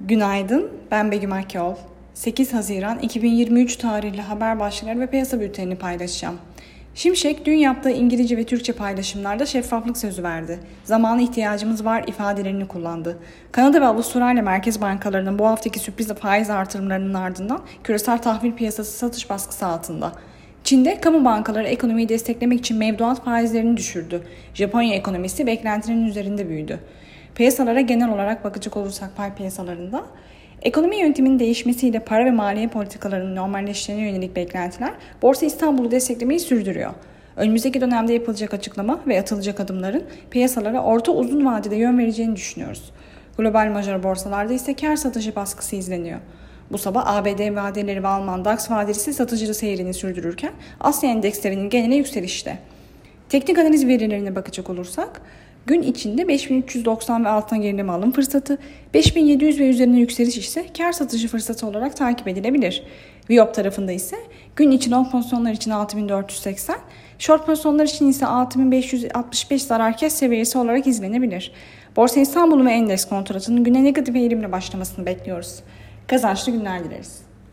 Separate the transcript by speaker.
Speaker 1: Günaydın, ben Begüm Akyol. 8 Haziran 2023 tarihli haber başlıkları ve piyasa bültenini paylaşacağım. Şimşek dün yaptığı İngilizce ve Türkçe paylaşımlarda şeffaflık sözü verdi. Zamanı ihtiyacımız var ifadelerini kullandı. Kanada ve Avustralya merkez bankalarının bu haftaki sürpriz faiz artırımlarının ardından küresel tahvil piyasası satış baskısı altında. Çin'de kamu bankaları ekonomiyi desteklemek için mevduat faizlerini düşürdü. Japonya ekonomisi beklentinin üzerinde büyüdü. Piyasalara genel olarak bakacak olursak pay piyasalarında Ekonomi yönetiminin değişmesiyle para ve maliye politikalarının normalleştiğine yönelik beklentiler Borsa İstanbul'u desteklemeyi sürdürüyor. Önümüzdeki dönemde yapılacak açıklama ve atılacak adımların piyasalara orta uzun vadede yön vereceğini düşünüyoruz. Global major borsalarda ise kar satışı baskısı izleniyor. Bu sabah ABD vadeleri ve Alman DAX vadesi satıcılı seyrini sürdürürken Asya endekslerinin geneli yükselişte. Teknik analiz verilerine bakacak olursak Gün içinde 5390 ve altına gerileme alım fırsatı, 5700 ve üzerine yükseliş ise kar satışı fırsatı olarak takip edilebilir. Viyop tarafında ise gün için long pozisyonlar için 6480, short pozisyonlar için ise 6565 zarar kes seviyesi olarak izlenebilir. Borsa İstanbul ve endeks kontratının güne negatif eğilimle başlamasını bekliyoruz. Kazançlı günler dileriz.